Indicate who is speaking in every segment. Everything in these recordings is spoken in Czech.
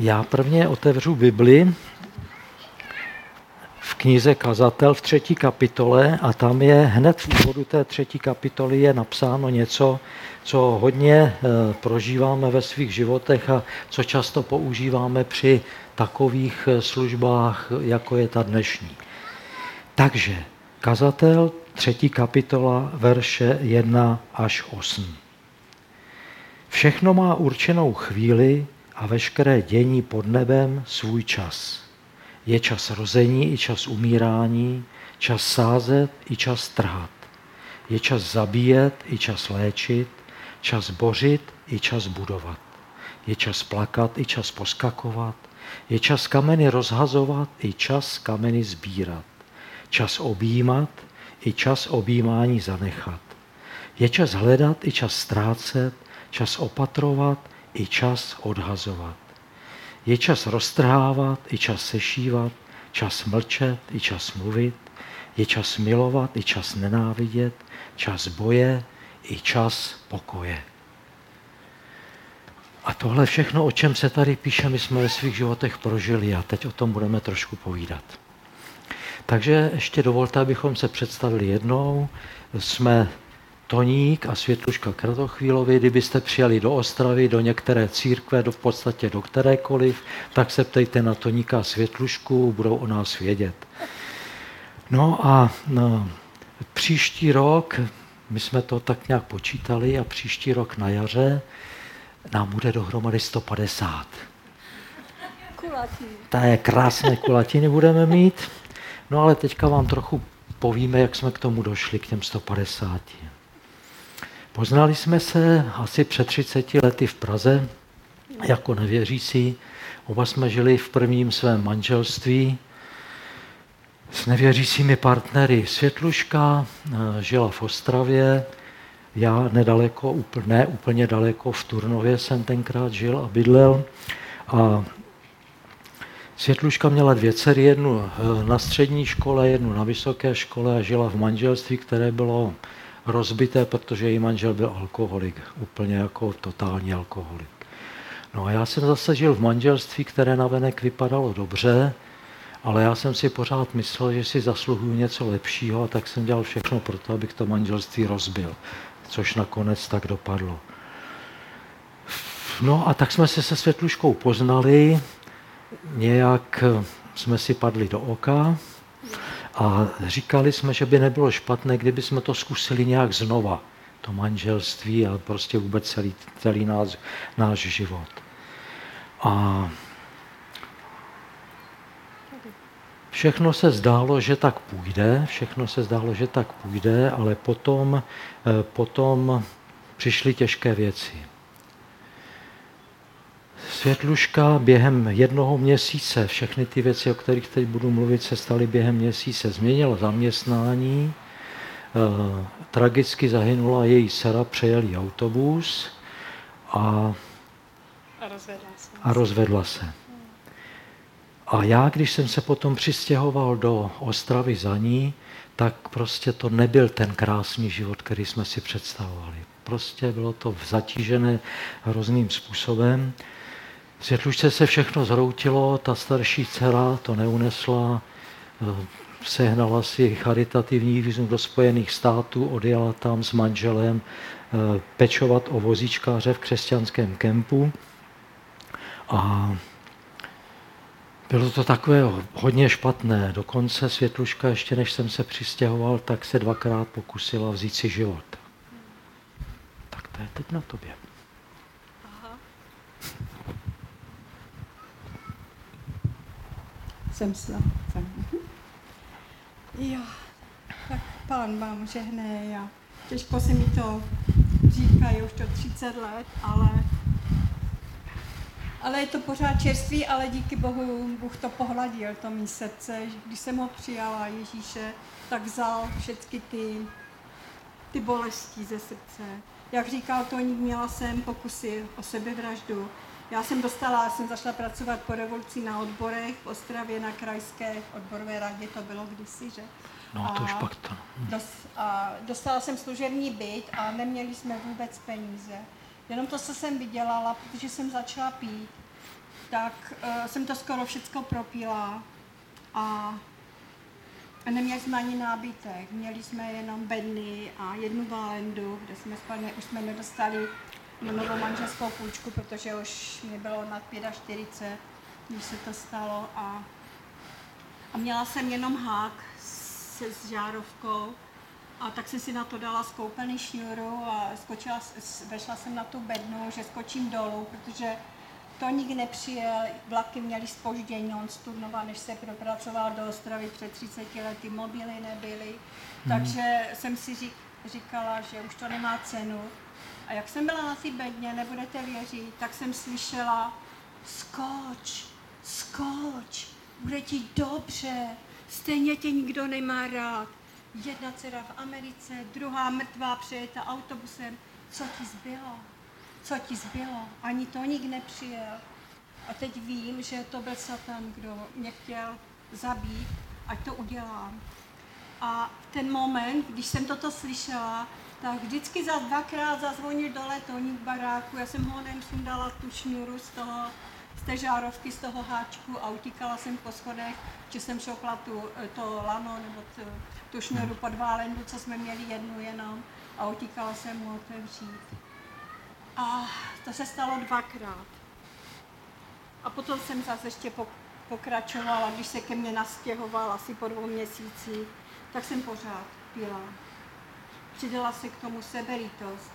Speaker 1: já prvně otevřu Bibli v knize Kazatel v třetí kapitole a tam je hned v úvodu té třetí kapitoly je napsáno něco, co hodně eh, prožíváme ve svých životech a co často používáme při takových eh, službách, jako je ta dnešní. Takže kazatel, třetí kapitola, verše 1 až 8. Všechno má určenou chvíli a veškeré dění pod nebem svůj čas. Je čas rození i čas umírání, čas sázet i čas trhat. Je čas zabíjet i čas léčit, čas bořit i čas budovat. Je čas plakat i čas poskakovat. Je čas kameny rozhazovat i čas kameny sbírat. Čas objímat i čas objímání zanechat. Je čas hledat i čas ztrácet, čas opatrovat i čas odhazovat. Je čas roztrhávat i čas sešívat, čas mlčet i čas mluvit, je čas milovat i čas nenávidět, čas boje i čas pokoje. A tohle všechno, o čem se tady píše, my jsme ve svých životech prožili a teď o tom budeme trošku povídat. Takže ještě dovolte, abychom se představili jednou. Jsme Toník a Světluška Kratochvílovi, kdybyste přijeli do Ostravy, do některé církve, do v podstatě do kterékoliv, tak se ptejte na Toníka a Světlušku, budou o nás vědět. No a no, příští rok, my jsme to tak nějak počítali, a příští rok na jaře nám bude dohromady 150.
Speaker 2: Kulatí.
Speaker 1: To je krásné kulatiny budeme mít. No ale teďka vám trochu povíme, jak jsme k tomu došli, k těm 150. Poznali jsme se asi před 30 lety v Praze jako nevěřící. Oba jsme žili v prvním svém manželství s nevěřícími partnery. Světluška eh, žila v Ostravě, já nedaleko, ne úplně daleko v Turnově jsem tenkrát žil a bydlel. A Světluška měla dvě dcery, jednu eh, na střední škole, jednu na vysoké škole a žila v manželství, které bylo rozbité, protože její manžel byl alkoholik, úplně jako totální alkoholik. No a já jsem zase žil v manželství, které navenek vypadalo dobře, ale já jsem si pořád myslel, že si zasluhuju něco lepšího a tak jsem dělal všechno pro to, abych to manželství rozbil, což nakonec tak dopadlo. No a tak jsme se se Světluškou poznali, nějak jsme si padli do oka, a říkali jsme, že by nebylo špatné, kdyby jsme to zkusili nějak znova, to manželství a prostě vůbec celý, celý náš, náš život. A všechno se zdálo, že tak půjde, všechno se zdálo, že tak půjde, ale potom, eh, potom přišly těžké věci. Světluška během jednoho měsíce, všechny ty věci, o kterých teď budu mluvit, se staly během měsíce. Změnila zaměstnání, e, tragicky zahynula její dcera, přejel autobus a,
Speaker 2: a, rozvedla se.
Speaker 1: a rozvedla se. A já, když jsem se potom přistěhoval do Ostravy za ní, tak prostě to nebyl ten krásný život, který jsme si představovali. Prostě bylo to zatížené hrozným způsobem. Světlušce se všechno zhroutilo, ta starší dcera to neunesla, eh, sehnala si charitativní výzum do Spojených států, odjela tam s manželem eh, pečovat o vozíčkáře v křesťanském kempu. A bylo to takové hodně špatné. Dokonce Světluška, ještě než jsem se přistěhoval, tak se dvakrát pokusila vzít si život. Tak to je teď na tobě.
Speaker 2: Jsem snad. Jsem. Jo, tak pán vám žehne a těžko se mi to říká, už to 30 let, ale ale je to pořád čerství, ale díky Bohu, Bůh to pohladil, to mý srdce. Když jsem ho přijala Ježíše, tak vzal všechny ty, ty bolesti ze srdce. Jak říkal Toník, měla jsem pokusy o sebevraždu, já jsem dostala, jsem zašla pracovat po revoluci na odborech v Ostravě na krajské odborové radě, to bylo kdysi, že?
Speaker 1: No, to už pak to.
Speaker 2: Dos, a dostala jsem služební byt a neměli jsme vůbec peníze. Jenom to, co jsem vydělala, protože jsem začala pít, tak uh, jsem to skoro všechno propila a neměli jsme ani nábytek. Měli jsme jenom bedny a jednu válendu, kde jsme spali, už jsme nedostali novou manželskou půjčku, protože už mi bylo nad 45, když se to stalo a, a měla jsem jenom hák se s žárovkou a tak jsem si na to dala skoupený šňůru a skočila, vešla jsem na tu bednu, že skočím dolů, protože to nikdy nepřijel, vlaky měly spoždění, on Sturnova, než se propracoval do Ostravy před 30 lety, mobily nebyly, hmm. takže jsem si řík, říkala, že už to nemá cenu. A jak jsem byla na té bedně, nebudete věřit, tak jsem slyšela, skoč, skoč, bude ti dobře, stejně tě nikdo nemá rád. Jedna dcera v Americe, druhá mrtvá přejeta autobusem. Co ti zbylo? Co ti zbylo? Ani to nik nepřijel. A teď vím, že to byl Satan, kdo mě chtěl zabít, ať to udělám. A ten moment, když jsem toto slyšela, tak vždycky za dvakrát zazvonil dole toník baráku. Já jsem honem sundala tu šňůru z toho z té žárovky, z toho háčku a utíkala jsem po schodech, že jsem šopla tu, to lano nebo tu, tu šňoru pod válendu, co jsme měli jednu jenom a utíkala jsem mu otevřít. A to se stalo dvakrát. A potom jsem zase ještě pokračovala, když se ke mně nastěhoval asi po dvou měsících, tak jsem pořád pila. Přidala se k tomu seberitost.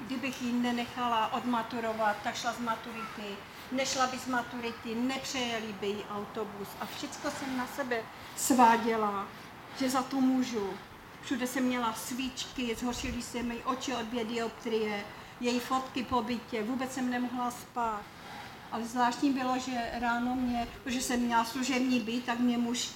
Speaker 2: Kdybych ji nenechala odmaturovat, tak šla z maturity, nešla by z maturity, nepřejeli by jí autobus a všechno jsem na sebe sváděla, že za to můžu. Všude jsem měla svíčky, zhoršily se mi oči od dioptrie, její fotky po bytě, vůbec jsem nemohla spát. Ale zvláštní bylo, že ráno mě, protože jsem měla služební byt, tak mě muž,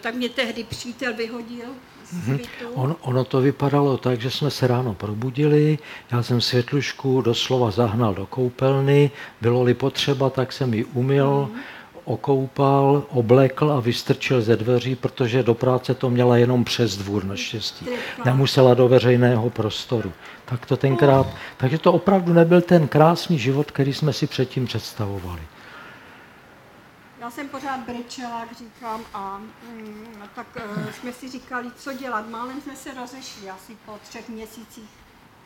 Speaker 2: tak mě tehdy přítel vyhodil
Speaker 1: Mm-hmm. On, ono to vypadalo tak, že jsme se ráno probudili, já jsem světlušku doslova zahnal do koupelny, bylo-li potřeba, tak jsem ji umyl, mm. okoupal, oblekl a vystrčil ze dveří, protože do práce to měla jenom přes dvůr naštěstí. Nemusela do veřejného prostoru. Tak to tenkrát, takže to opravdu nebyl ten krásný život, který jsme si předtím představovali.
Speaker 2: Já jsem pořád brečela, jak říkám, a mm, tak uh, jsme si říkali, co dělat. Málem jsme se rozešli, asi po třech měsících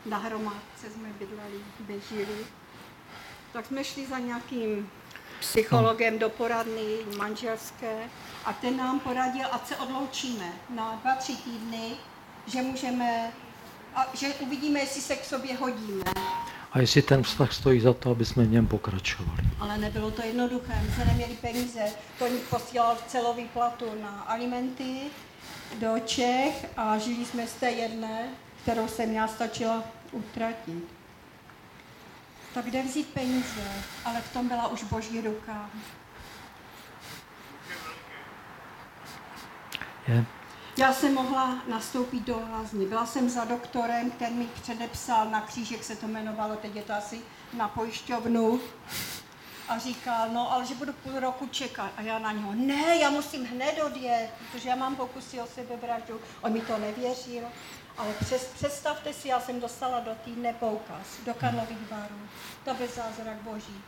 Speaker 2: na hromadce jsme bydleli, běžili. Tak jsme šli za nějakým psychologem do poradny manželské a ten nám poradil, ať se odloučíme na dva, tři týdny, že můžeme, a že uvidíme, jestli se k sobě hodíme
Speaker 1: a jestli ten vztah stojí za to, aby jsme v něm pokračovali.
Speaker 2: Ale nebylo to jednoduché, my jsme neměli peníze, to posílal celou výplatu na alimenty do Čech a žili jsme z té jedné, kterou jsem já stačila utratit. Tak kde vzít peníze? Ale v tom byla už boží ruka.
Speaker 1: Je.
Speaker 2: Já jsem mohla nastoupit do lázní. Byla jsem za doktorem, který mi předepsal na křížek, se to jmenovalo, teď je to asi na pojišťovnu. A říkal, no ale že budu půl roku čekat. A já na něho, ne, já musím hned odjet, protože já mám pokusy o sebevraždu. On mi to nevěřil. Ale přes, představte si, já jsem dostala do týdne poukaz, do Karlových varů. To byl zázrak boží.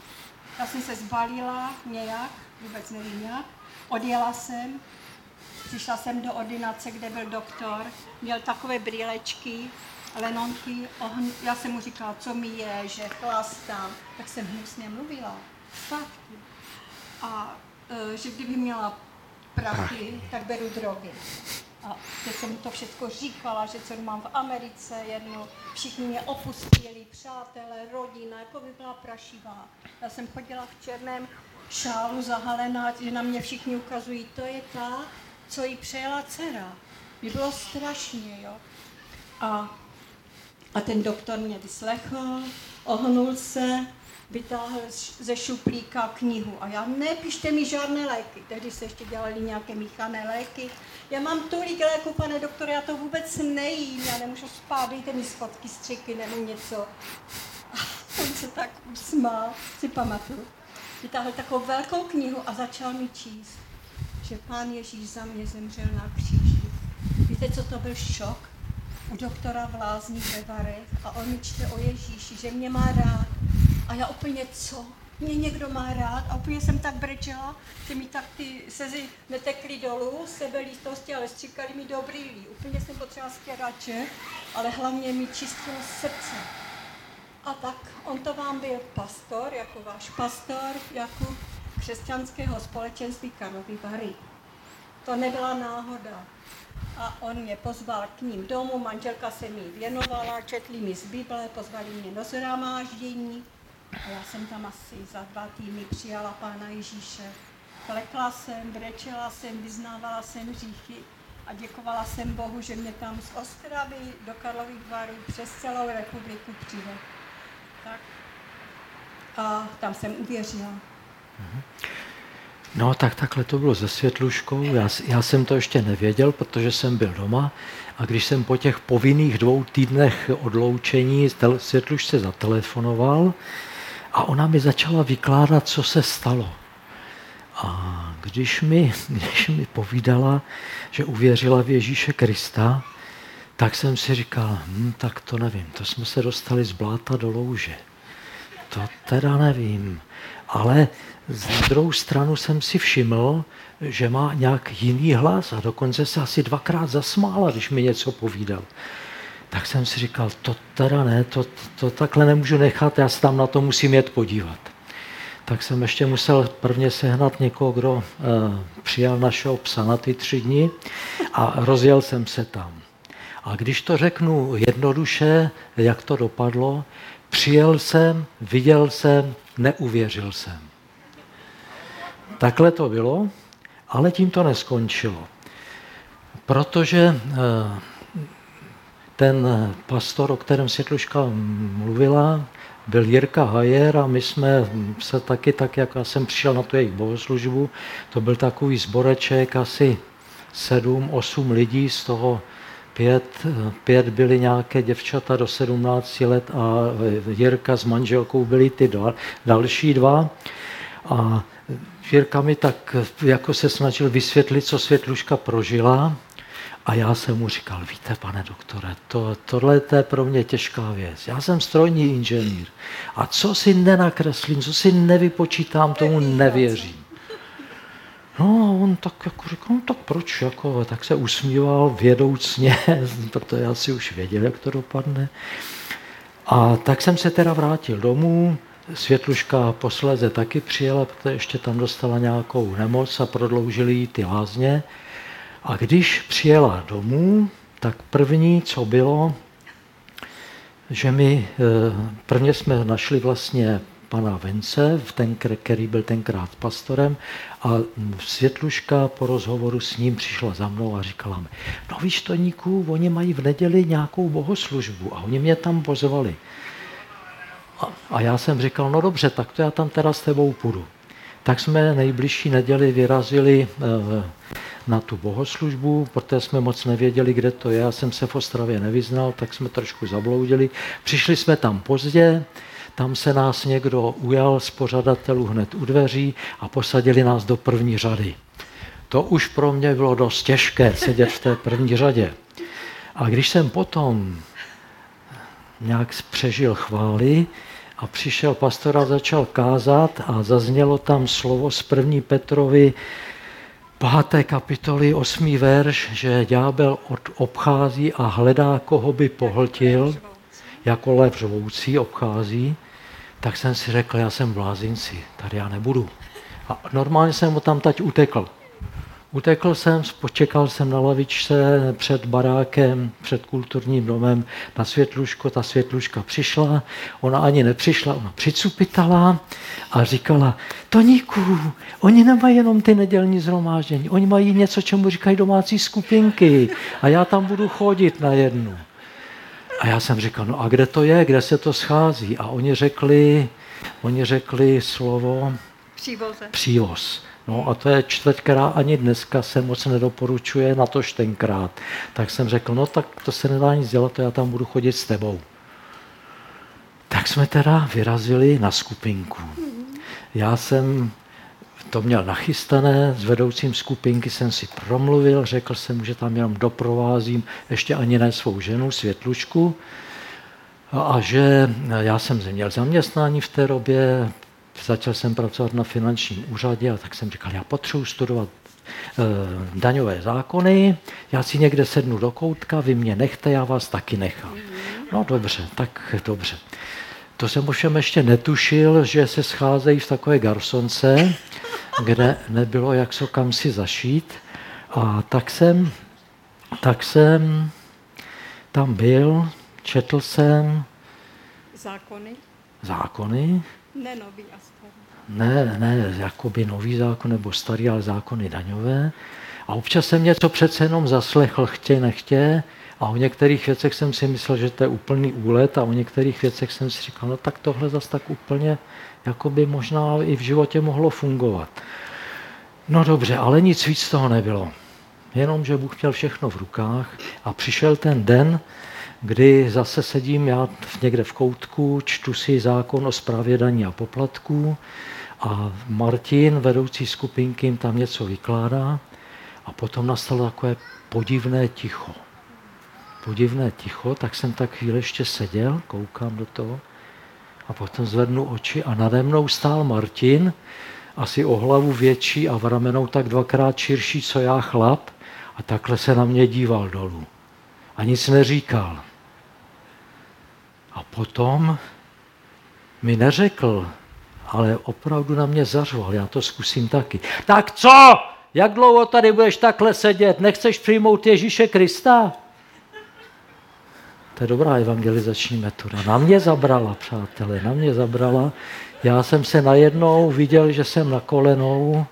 Speaker 2: Já jsem se zbalila nějak, vůbec nevím jak, odjela jsem, Přišla jsem do ordinace, kde byl doktor, měl takové brýlečky, lenonky, ohn... já jsem mu říkala, co mi je, že chlastám, tak jsem hnusně mluvila, fakt. A e, že kdyby měla prachy, tak beru drogy. A teď jsem mu to všechno říkala, že co mám v Americe jednu, všichni mě opustili, přátelé, rodina, jako by byla prašivá. Já jsem chodila v černém šálu zahalená, že na mě všichni ukazují, to je ta, co jí přejela dcera. Mi bylo strašně, jo. A, a ten doktor mě vyslechl, ohnul se, vytáhl ze šuplíka knihu. A já, nepíšte mi žádné léky. Tehdy se ještě dělali nějaké míchané léky. Já mám tolik léků, pane doktore, já to vůbec nejím, já nemůžu spát, dejte mi schodky, střiky nebo něco. A on se tak usmál, si pamatuju. Vytáhl takovou velkou knihu a začal mi číst že pán Ježíš za mě zemřel na kříži. Víte, co to byl šok? u doktora v Lázních ve Varech a on mi čte o Ježíši, že mě má rád. A já úplně co? Mě někdo má rád a úplně jsem tak brečela, že mi tak ty sezy netekly dolů, sebelítosti, ale stříkali mi do brýlí. Úplně jsem potřebovala stěrače, ale hlavně mi čistilo srdce. A tak on to vám byl pastor, jako váš pastor, jako křesťanského společenství Karlovy Vary. To nebyla náhoda. A on mě pozval k ním domů, manželka se mi věnovala, četli mi z Bible, pozvali mě do zhromáždění. A já jsem tam asi za dva týdny přijala Pána Ježíše. Klekla jsem, brečela jsem, vyznávala jsem říchy a děkovala jsem Bohu, že mě tam z Ostravy do Karlových Varů přes celou republiku přivedl. Tak. A tam jsem uvěřila.
Speaker 1: No tak takhle to bylo se Světluškou. Já, já jsem to ještě nevěděl, protože jsem byl doma a když jsem po těch povinných dvou týdnech odloučení Světlušce zatelefonoval a ona mi začala vykládat, co se stalo. A když mi, když mi povídala, že uvěřila v Ježíše Krista, tak jsem si říkal, hm, tak to nevím, to jsme se dostali z bláta do louže. To teda nevím. Ale z druhou stranu jsem si všiml, že má nějak jiný hlas a dokonce se asi dvakrát zasmála, když mi něco povídal. Tak jsem si říkal, to teda ne, to, to, to takhle nemůžu nechat, já se tam na to musím jet podívat. Tak jsem ještě musel prvně sehnat někoho, kdo uh, přijal našeho psa na ty tři dny a rozjel jsem se tam. A když to řeknu jednoduše, jak to dopadlo, přijel jsem, viděl jsem, neuvěřil jsem. Takhle to bylo, ale tím to neskončilo. Protože eh, ten pastor, o kterém Světluška mluvila, byl Jirka Hajer a my jsme se taky, tak jak já jsem přišel na tu jejich bohoslužbu, to byl takový zboreček, asi sedm, osm lidí, z toho pět, pět byly nějaké děvčata do 17 let a Jirka s manželkou byli ty dva, další dva. A Jirka mi tak jako se snažil vysvětlit, co Světluška prožila. A já jsem mu říkal, víte, pane doktore, to, tohle je pro mě těžká věc. Já jsem strojní inženýr. A co si nenakreslím, co si nevypočítám, tomu nevěřím. No on tak jako říkal, no tak proč, jako, tak se usmíval vědoucně, protože já si už věděl, jak to dopadne. A tak jsem se teda vrátil domů, Světluška posléze taky přijela, protože ještě tam dostala nějakou nemoc a prodloužili jí ty lázně. A když přijela domů, tak první, co bylo, že mi, eh, prvně jsme našli vlastně pana Vence, ten, který byl tenkrát pastorem, a Světluška po rozhovoru s ním přišla za mnou a říkala mi, no víš, Toníku, oni mají v neděli nějakou bohoslužbu a oni mě tam pozvali. A, a já jsem říkal, no dobře, tak to já tam teda s tebou půjdu. Tak jsme nejbližší neděli vyrazili e, na tu bohoslužbu, protože jsme moc nevěděli, kde to je. Já jsem se v Ostravě nevyznal, tak jsme trošku zabloudili. Přišli jsme tam pozdě, tam se nás někdo ujal z pořadatelů hned u dveří a posadili nás do první řady. To už pro mě bylo dost těžké sedět v té první řadě. A když jsem potom nějak přežil chvály a přišel pastor a začal kázat a zaznělo tam slovo z první Petrovi páté kapitoly, osmý verš, že ďábel obchází a hledá, koho by pohltil, jako lev řvoucí obchází tak jsem si řekl, já jsem v Lázinci, tady já nebudu. A normálně jsem ho tam teď utekl. Utekl jsem, počekal jsem na lavičce před barákem, před kulturním domem na světluško. Ta světluška přišla, ona ani nepřišla, ona přicupitala a říkala, Toníku, oni nemají jenom ty nedělní zhromáždění, oni mají něco, čemu říkají domácí skupinky a já tam budu chodit na jednu. A já jsem říkal, no a kde to je, kde se to schází? A oni řekli, oni řekli slovo
Speaker 2: Přívoze.
Speaker 1: přívoz. No a to je čtvrť, která ani dneska se moc nedoporučuje, na tož tenkrát. Tak jsem řekl, no tak to se nedá nic dělat, to já tam budu chodit s tebou. Tak jsme teda vyrazili na skupinku. Já jsem to měl nachystané, s vedoucím skupinky jsem si promluvil, řekl jsem, že tam jenom doprovázím ještě ani ne svou ženu, Světlušku, a že já jsem měl zaměstnání v té době, začal jsem pracovat na finančním úřadě a tak jsem říkal, já potřebuji studovat e, daňové zákony, já si někde sednu do koutka, vy mě nechte, já vás taky nechám. No dobře, tak dobře. To jsem ovšem ještě netušil, že se scházejí v takové garsonce, kde nebylo jak so kam si zašít. A tak jsem, tak jsem tam byl, četl jsem
Speaker 2: Zákony?
Speaker 1: zákony,
Speaker 2: Ne nový a starý.
Speaker 1: ne, ne, jakoby nový zákon nebo starý, ale zákony daňové. A občas jsem něco přece jenom zaslechl, chtě, nechtě, a o některých věcech jsem si myslel, že to je úplný úlet a o některých věcech jsem si říkal, no tak tohle zas tak úplně jako by možná i v životě mohlo fungovat. No dobře, ale nic víc z toho nebylo. Jenom, že Bůh měl všechno v rukách a přišel ten den, kdy zase sedím já někde v koutku, čtu si zákon o správě daní a poplatků a Martin, vedoucí skupinky, jim tam něco vykládá a potom nastalo takové podivné ticho podivné ticho, tak jsem tak chvíli ještě seděl, koukám do toho a potom zvednu oči a nade mnou stál Martin, asi o hlavu větší a v ramenou tak dvakrát širší, co já chlap a takhle se na mě díval dolů. A nic neříkal. A potom mi neřekl, ale opravdu na mě zařval, já to zkusím taky. Tak co? Jak dlouho tady budeš takhle sedět? Nechceš přijmout Ježíše Krista? To je dobrá evangelizační metoda. Na mě zabrala, přátelé, na mě zabrala. Já jsem se najednou viděl, že jsem na kolenou,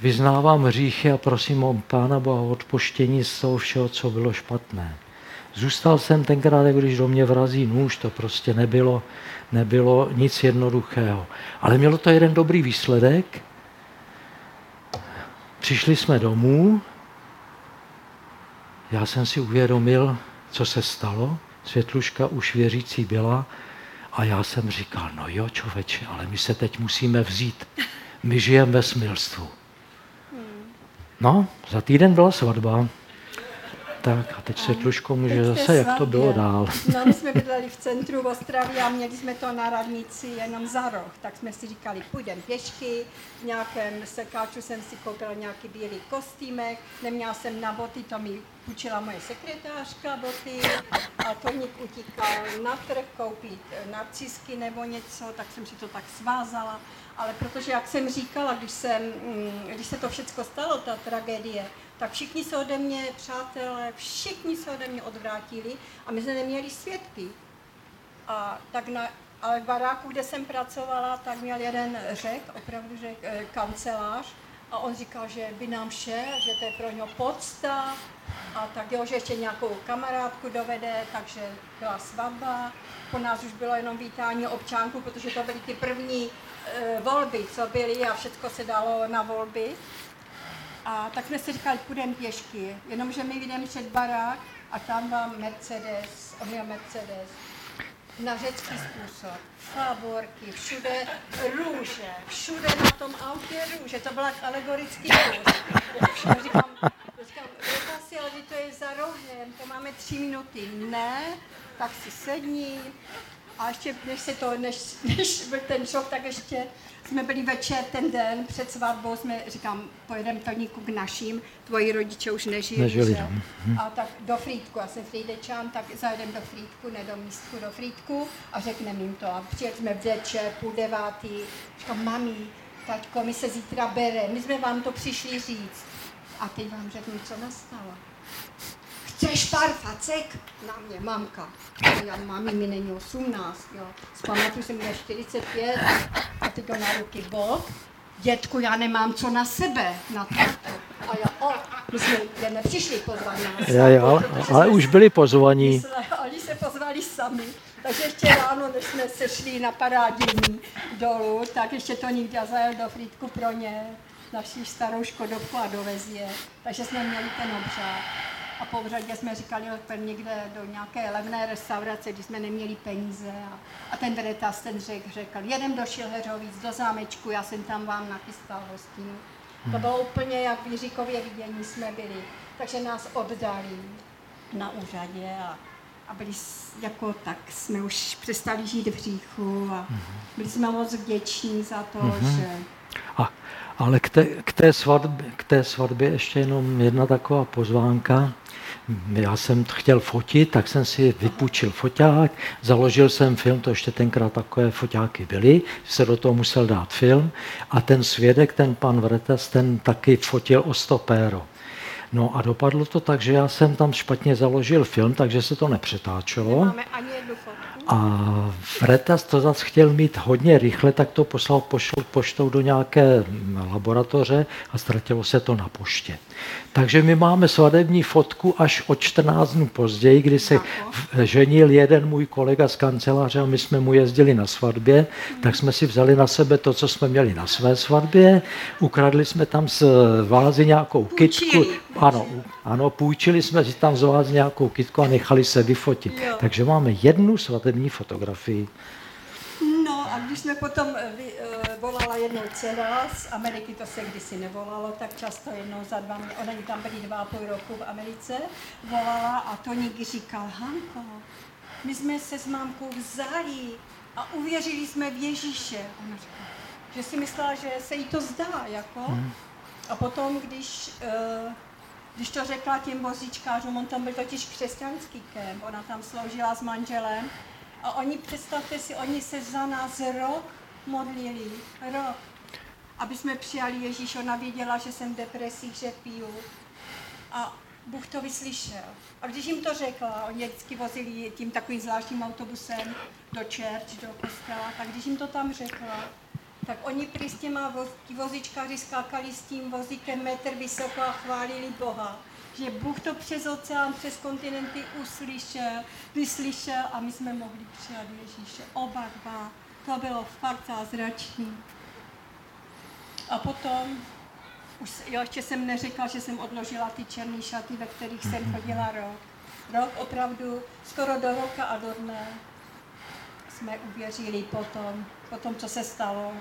Speaker 1: vyznávám hříchy a prosím o Pána Boha odpoštění z toho všeho, co bylo špatné. Zůstal jsem tenkrát, když do mě vrazí nůž, to prostě nebylo, nebylo nic jednoduchého. Ale mělo to jeden dobrý výsledek. Přišli jsme domů, já jsem si uvědomil, co se stalo. Světluška už věřící byla a já jsem říkal, no jo, člověče, ale my se teď musíme vzít. My žijeme ve smilstvu. No, za týden byla svatba. Tak a teď Světluško může
Speaker 2: Teď
Speaker 1: zase, jak to bylo dál.
Speaker 2: No, my jsme bydleli v centru v Ostravě a měli jsme to na radnici jenom za roh. Tak jsme si říkali, půjdeme pěšky, v nějakém sekáču jsem si koupila nějaký bílý kostýmek, neměla jsem na boty, to mi půjčila moje sekretářka boty a Toník utíkal na trh koupit narcisky nebo něco, tak jsem si to tak svázala. Ale protože, jak jsem říkala, když, jsem, mm, když se to všechno stalo, ta tragédie, tak všichni se ode mě, přátelé, všichni se ode mě odvrátili a my jsme neměli svědky. A tak na, ale v baráku, kde jsem pracovala, tak měl jeden řek, opravdu řek, eh, kancelář, a on říkal, že by nám šel, že to je pro něho podsta, a tak jo, že ještě nějakou kamarádku dovede, takže byla svatba. Po nás už bylo jenom vítání občánku, protože to byly ty první e, volby, co byly a všechno se dalo na volby. A tak jsme si říkali, půjdeme pěšky, jenomže my jdeme před barák a tam vám Mercedes, on měl Mercedes, na řecký způsob, favorky, všude růže, všude na tom autě růže, to byla alegorický. Já říkám, říkám, "Rebka si, ale to je za rohem, to máme tři minuty. Ne, tak si sedni. A ještě, než se to, než, než byl ten šok, tak ještě jsme byli večer ten den před svatbou, jsme, říkám, pojedeme Toníku k našim, tvoji rodiče už nežijí,
Speaker 1: Nežili,
Speaker 2: že?
Speaker 1: no.
Speaker 2: A tak do Frýdku, já jsem Frýdečan, tak zajedeme do Frýdku, ne do místku, do Frýdku a řekneme jim to. A přijeli jsme večer, půl devátý, říkám, mami, taťko, my se zítra bere, my jsme vám to přišli říct. A teď vám řeknu, co nastalo. Chceš pár facek? Na mě, mamka. Já, mami, mi není 18, jo. Zpamatuju jsem, měla 45 a teď to na ruky bok. Dětku, já nemám co na sebe, na to. A já, o, my jsme je nepřišli pozvat nás.
Speaker 1: Já, já, ale, už byli pozvaní.
Speaker 2: Oni se pozvali sami. Takže ještě ráno, než jsme se šli na parádění dolů, tak ještě to nikdy zajel do Frýdku pro ně, naši starou Škodovku a dovez je. Takže jsme měli ten obřád. A po řadě jsme říkali, že někde do nějaké levné restaurace, když jsme neměli peníze. A, a ten Veretas ten řekl, řekl, jedem do Šilheřovic, do zámečku, já jsem tam vám nachystal hostinu. To bylo úplně jak v Jiříkově vidění jsme byli. Takže nás oddali na úřadě a, a byli jako tak, jsme už přestali žít v hříchu a byli jsme moc vděční za to, mm-hmm. že...
Speaker 1: A, ale k té, k, té svatbě, k té svatbě ještě jenom jedna taková pozvánka. Já jsem chtěl fotit, tak jsem si vypůjčil foťák, založil jsem film, to ještě tenkrát takové foťáky byly, se do toho musel dát film a ten svědek, ten pan Vretes, ten taky fotil o stopéro. No a dopadlo to tak, že já jsem tam špatně založil film, takže se to nepřetáčelo.
Speaker 2: Nemáme ani jednu fotku.
Speaker 1: A Fretas to zase chtěl mít hodně rychle, tak to poslal poštou, poštou do nějaké laboratoře a ztratilo se to na poště. Takže my máme svadební fotku až o 14 dnů později, kdy se ženil jeden můj kolega z kanceláře a my jsme mu jezdili na svatbě, tak jsme si vzali na sebe to, co jsme měli na své svatbě, ukradli jsme tam z vázy nějakou kitku, ano, ano, půjčili jsme si tam z vázy nějakou kitku a nechali se vyfotit. Jo. Takže máme jednu svatební fotografii.
Speaker 2: No a když jsme potom eh, vy, uh, volala jednou dcera z Ameriky, to se kdysi nevolalo tak často, jednou za dva, ona tam byli dva a půl roku v Americe, volala a to někdy říkal, Hanko, my jsme se s mámkou vzali a uvěřili jsme v Ježíše. Ona říkala, že si myslela, že se jí to zdá, jako. Hmm. A potom, když uh, když to řekla těm vozíčkářům, on tam byl totiž křesťanský kemp, ona tam sloužila s manželem a oni, představte si, oni se za nás rok modlili, rok, aby jsme přijali Ježíš. Ona věděla, že jsem v depresích, že piju. A Bůh to vyslyšel. A když jim to řekla, oni vždycky vozili tím takovým zvláštním autobusem do church, do kostela, tak když jim to tam řekla, tak oni prý s těma voz, ti vozičkáři skákali s tím vozíkem metr vysoko a chválili Boha. Že Bůh to přes oceán, přes kontinenty uslyšel, vyslyšel a my jsme mohli přijat Ježíše. Oba dva. To bylo fakt zázračný. A potom, už, jo, ještě jsem neřekla, že jsem odložila ty černé šaty, ve kterých jsem chodila rok. Rok opravdu, skoro do roka a do dne jsme uvěřili potom, potom, co se stalo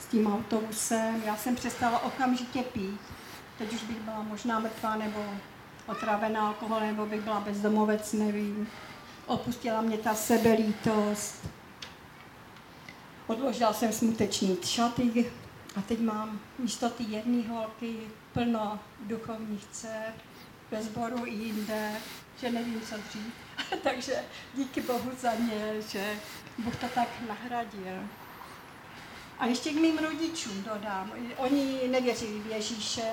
Speaker 2: s tím autobusem. Já jsem přestala okamžitě pít. Teď už bych byla možná mrtvá nebo otrávená alkoholem, nebo bych byla bezdomovec, nevím. Opustila mě ta sebelítost. Odložila jsem smutečný šaty a teď mám místo ty jedné holky plno duchovních dcer ve sboru i jinde, že nevím, co dřív. Takže díky Bohu za ně, že Bůh to tak nahradil. A ještě k mým rodičům dodám. Oni nevěřili v Ježíše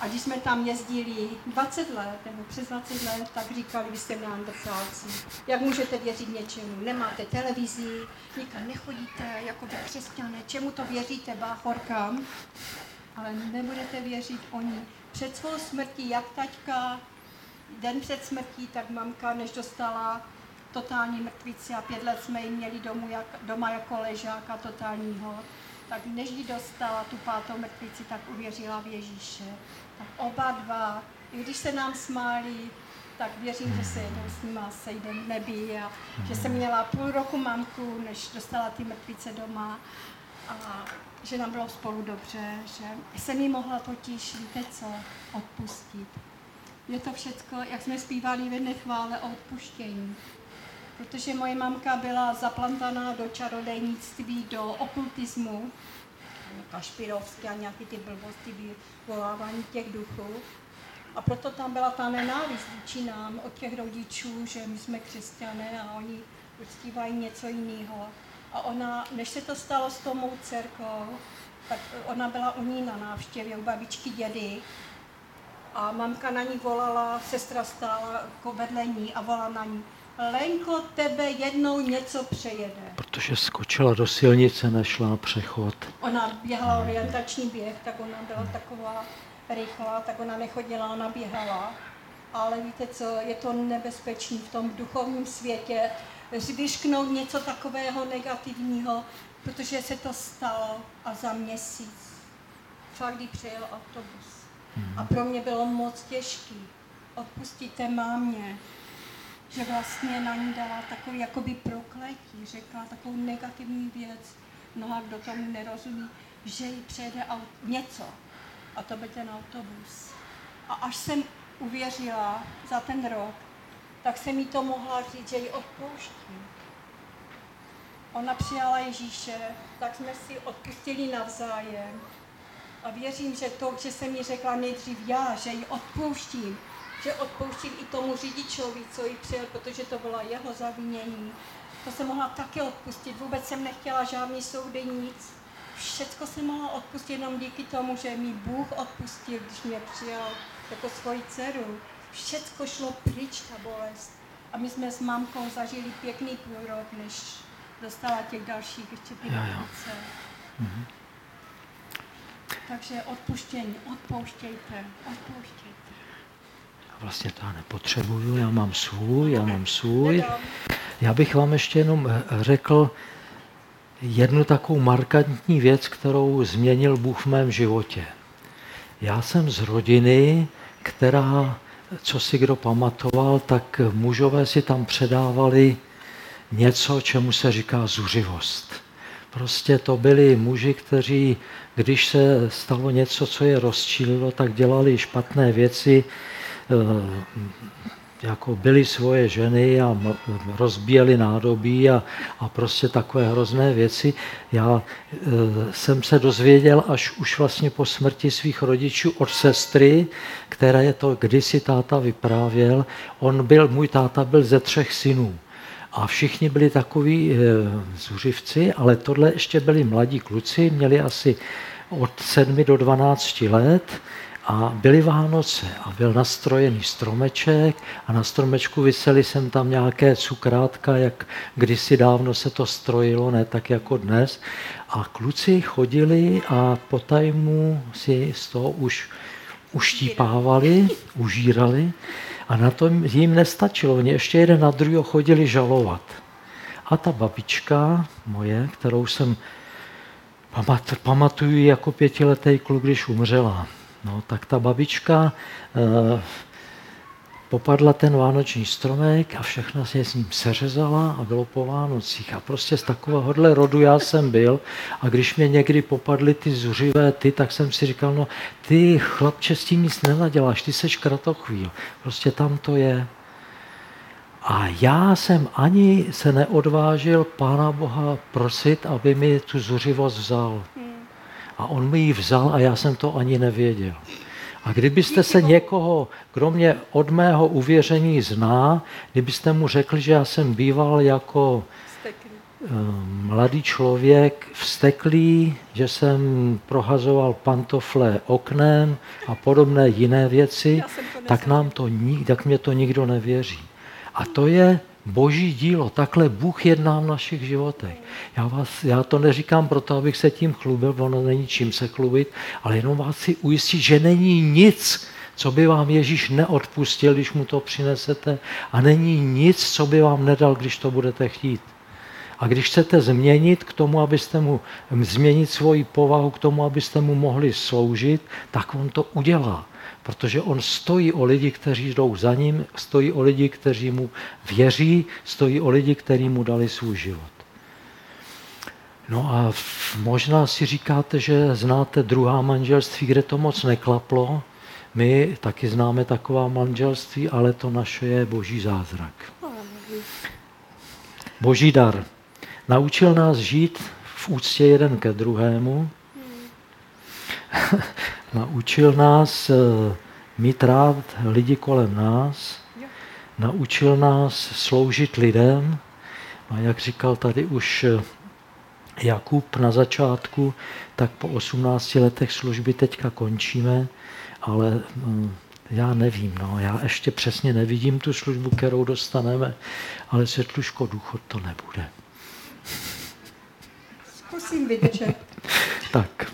Speaker 2: a když jsme tam jezdili 20 let, nebo přes 20 let, tak říkali, vy jste neandertálci. Jak můžete věřit něčemu? Nemáte televizi, nikam nechodíte, jako vy křesťané. Čemu to věříte, báchorkám? Ale nebudete věřit oni. Před svou smrtí, jak taťka, den před smrtí, tak mamka, než dostala totální mrtvici a pět let jsme ji měli domů jak, doma jako ležáka totálního, tak než ji dostala tu pátou mrtvici, tak uvěřila v Ježíše. Tak oba dva, i když se nám smáli, tak věřím, že se jednou s nima sejdem v nebi a že jsem měla půl roku mamku, než dostala ty mrtvice doma a že nám bylo spolu dobře, že jsem jí mohla totiž, víte co, odpustit. Je to všecko, jak jsme zpívali v jedné chvále o odpuštění protože moje mamka byla zaplantaná do čarodejnictví, do okultismu, kašpirovské a nějaké ty blbosti, vyvolávání těch duchů. A proto tam byla ta nenávist vůči nám od těch rodičů, že my jsme křesťané a oni uctívají něco jiného. A ona, než se to stalo s tou mou dcerkou, tak ona byla u ní na návštěvě u babičky dědy a mamka na ní volala, sestra stála jako vedle ní a volala na ní Lenko, tebe jednou něco přejede.
Speaker 1: Protože skočila do silnice, nešla na přechod.
Speaker 2: Ona běhala orientační běh, tak ona byla taková rychlá, tak ona nechodila, ona běhala. Ale víte co, je to nebezpečný v tom duchovním světě zvyšknout něco takového negativního, protože se to stalo a za měsíc fakt, kdy přijel autobus. A pro mě bylo moc těžký odpustíte mámě, že vlastně na ní dala takový jakoby prokletí, řekla takovou negativní věc, mnoha kdo tomu nerozumí, že jí přejede aut- něco a to byl ten autobus. A až jsem uvěřila za ten rok, tak jsem jí to mohla říct, že ji odpouštím. Ona přijala Ježíše, tak jsme si odpustili navzájem. A věřím, že to, že jsem jí řekla nejdřív já, že ji odpouštím, že odpouštím i tomu řidičovi, co jí přijel, protože to byla jeho zavinění. To jsem mohla taky odpustit. Vůbec jsem nechtěla žádný soudy, nic. Všecko jsem mohla odpustit jenom díky tomu, že mi Bůh odpustil, když mě přijal jako svoji dceru. Všecko šlo pryč, ta bolest. A my jsme s mamkou zažili pěkný půl rok, než dostala těch dalších ještě ty ruce. Takže odpuštění, odpouštějte, odpouštějte.
Speaker 1: Vlastně to já nepotřebuju, já mám svůj, já mám svůj. Já bych vám ještě jenom řekl jednu takovou markantní věc, kterou změnil Bůh v mém životě. Já jsem z rodiny, která, co si kdo pamatoval, tak mužové si tam předávali něco, čemu se říká zuřivost. Prostě to byli muži, kteří, když se stalo něco, co je rozčílilo, tak dělali špatné věci, jako byly svoje ženy a rozbíjeli nádobí a, a prostě takové hrozné věci. Já e, jsem se dozvěděl až už vlastně po smrti svých rodičů od sestry, které to kdysi táta vyprávěl. On byl, můj táta byl ze třech synů. A všichni byli takoví e, zuřivci, ale tohle ještě byli mladí kluci, měli asi od 7 do 12 let a byly Vánoce a byl nastrojený stromeček a na stromečku vysely jsem tam nějaké cukrátka, jak kdysi dávno se to strojilo, ne tak jako dnes. A kluci chodili a po tajmu si z toho už uštípávali, užírali a na to jim nestačilo. Oni ještě jeden na druhého chodili žalovat. A ta babička moje, kterou jsem pamat, pamatuju jako pětiletý kluk, když umřela, no, tak ta babička eh, popadla ten vánoční stromek a všechno se s ním seřezala a bylo po Vánocích. A prostě z takovéhohle rodu já jsem byl a když mě někdy popadly ty zuřivé ty, tak jsem si říkal, no ty chlapče s tím nic nenaděláš, ty seš kratochvíl. Prostě tam to je. A já jsem ani se neodvážil Pána Boha prosit, aby mi tu zuřivost vzal. A on mi ji vzal a já jsem to ani nevěděl. A kdybyste se někoho, kromě od mého uvěření zná, kdybyste mu řekli, že já jsem býval jako eh, mladý člověk vsteklý, že jsem prohazoval pantofle oknem a podobné jiné věci, tak nám to, tak mě to nikdo nevěří. A to je boží dílo. Takhle Bůh jedná v našich životech. Já, vás, já to neříkám proto, abych se tím chlubil, ono není čím se chlubit, ale jenom vás chci ujistit, že není nic, co by vám Ježíš neodpustil, když mu to přinesete a není nic, co by vám nedal, když to budete chtít. A když chcete změnit k tomu, abyste mu změnit svoji povahu, k tomu, abyste mu mohli sloužit, tak on to udělá. Protože on stojí o lidi, kteří jdou za ním, stojí o lidi, kteří mu věří, stojí o lidi, kteří mu dali svůj život. No a možná si říkáte, že znáte druhá manželství, kde to moc neklaplo. My taky známe taková manželství, ale to naše je boží zázrak. Boží dar. Naučil nás žít v úctě jeden ke druhému. Naučil nás eh, mít rád lidi kolem nás. Naučil nás sloužit lidem. A jak říkal tady už eh, Jakub na začátku, tak po 18 letech služby teďka končíme, ale mm, já nevím, no, já ještě přesně nevidím tu službu, kterou dostaneme, ale světluško důchod to nebude.
Speaker 2: Zkusím vydržet.
Speaker 1: Tak,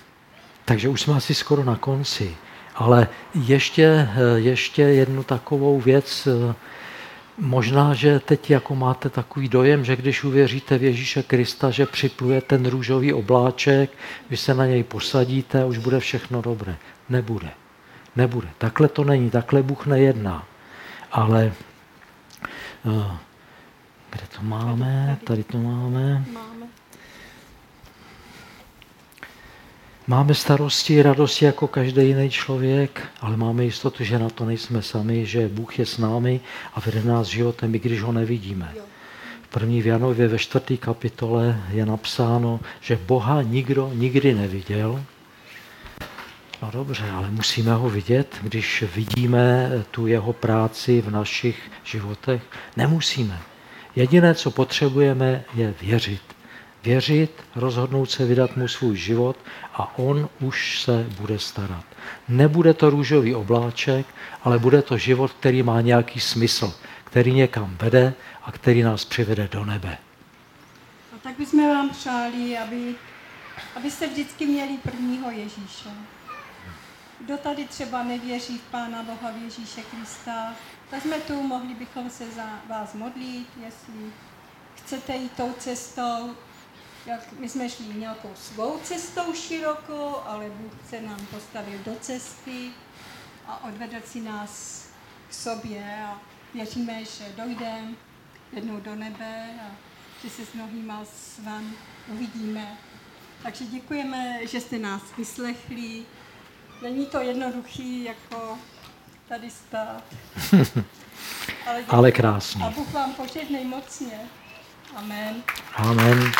Speaker 1: takže už jsme asi skoro na konci, ale ještě, ještě jednu takovou věc, Možná, že teď jako máte takový dojem, že když uvěříte v Ježíše Krista, že připluje ten růžový obláček, vy se na něj posadíte a už bude všechno dobré. Nebude. Nebude. Takhle to není, takhle Bůh nejedná. Ale eh, kde to máme? Tady to máme.
Speaker 2: Máme.
Speaker 1: Máme starosti, radosti jako každý jiný člověk, ale máme jistotu, že na to nejsme sami, že Bůh je s námi a vede nás životem, i když ho nevidíme. V první v Janově ve čtvrté kapitole je napsáno, že Boha nikdo nikdy neviděl. No dobře, ale musíme ho vidět, když vidíme tu jeho práci v našich životech. Nemusíme. Jediné, co potřebujeme, je věřit. Věřit, rozhodnout se vydat mu svůj život a on už se bude starat. Nebude to růžový obláček, ale bude to život, který má nějaký smysl, který někam vede a který nás přivede do nebe.
Speaker 2: A tak bychom vám přáli, aby, abyste vždycky měli prvního Ježíše. Kdo tady třeba nevěří v Pána Boha, v Ježíše Krista, tak jsme tu, mohli bychom se za vás modlit, jestli chcete jít tou cestou, jak my jsme šli nějakou svou cestou širokou, ale Bůh se nám postavil do cesty a odvedl si nás k sobě a věříme, že dojdeme jednou do nebe a že se s mnohýma s vám uvidíme. Takže děkujeme, že jste nás vyslechli. Není to jednoduchý, jako tady stát. Ale,
Speaker 1: Ale krásný.
Speaker 2: A Bůh vám požehnej mocně. Amen.
Speaker 1: Amen.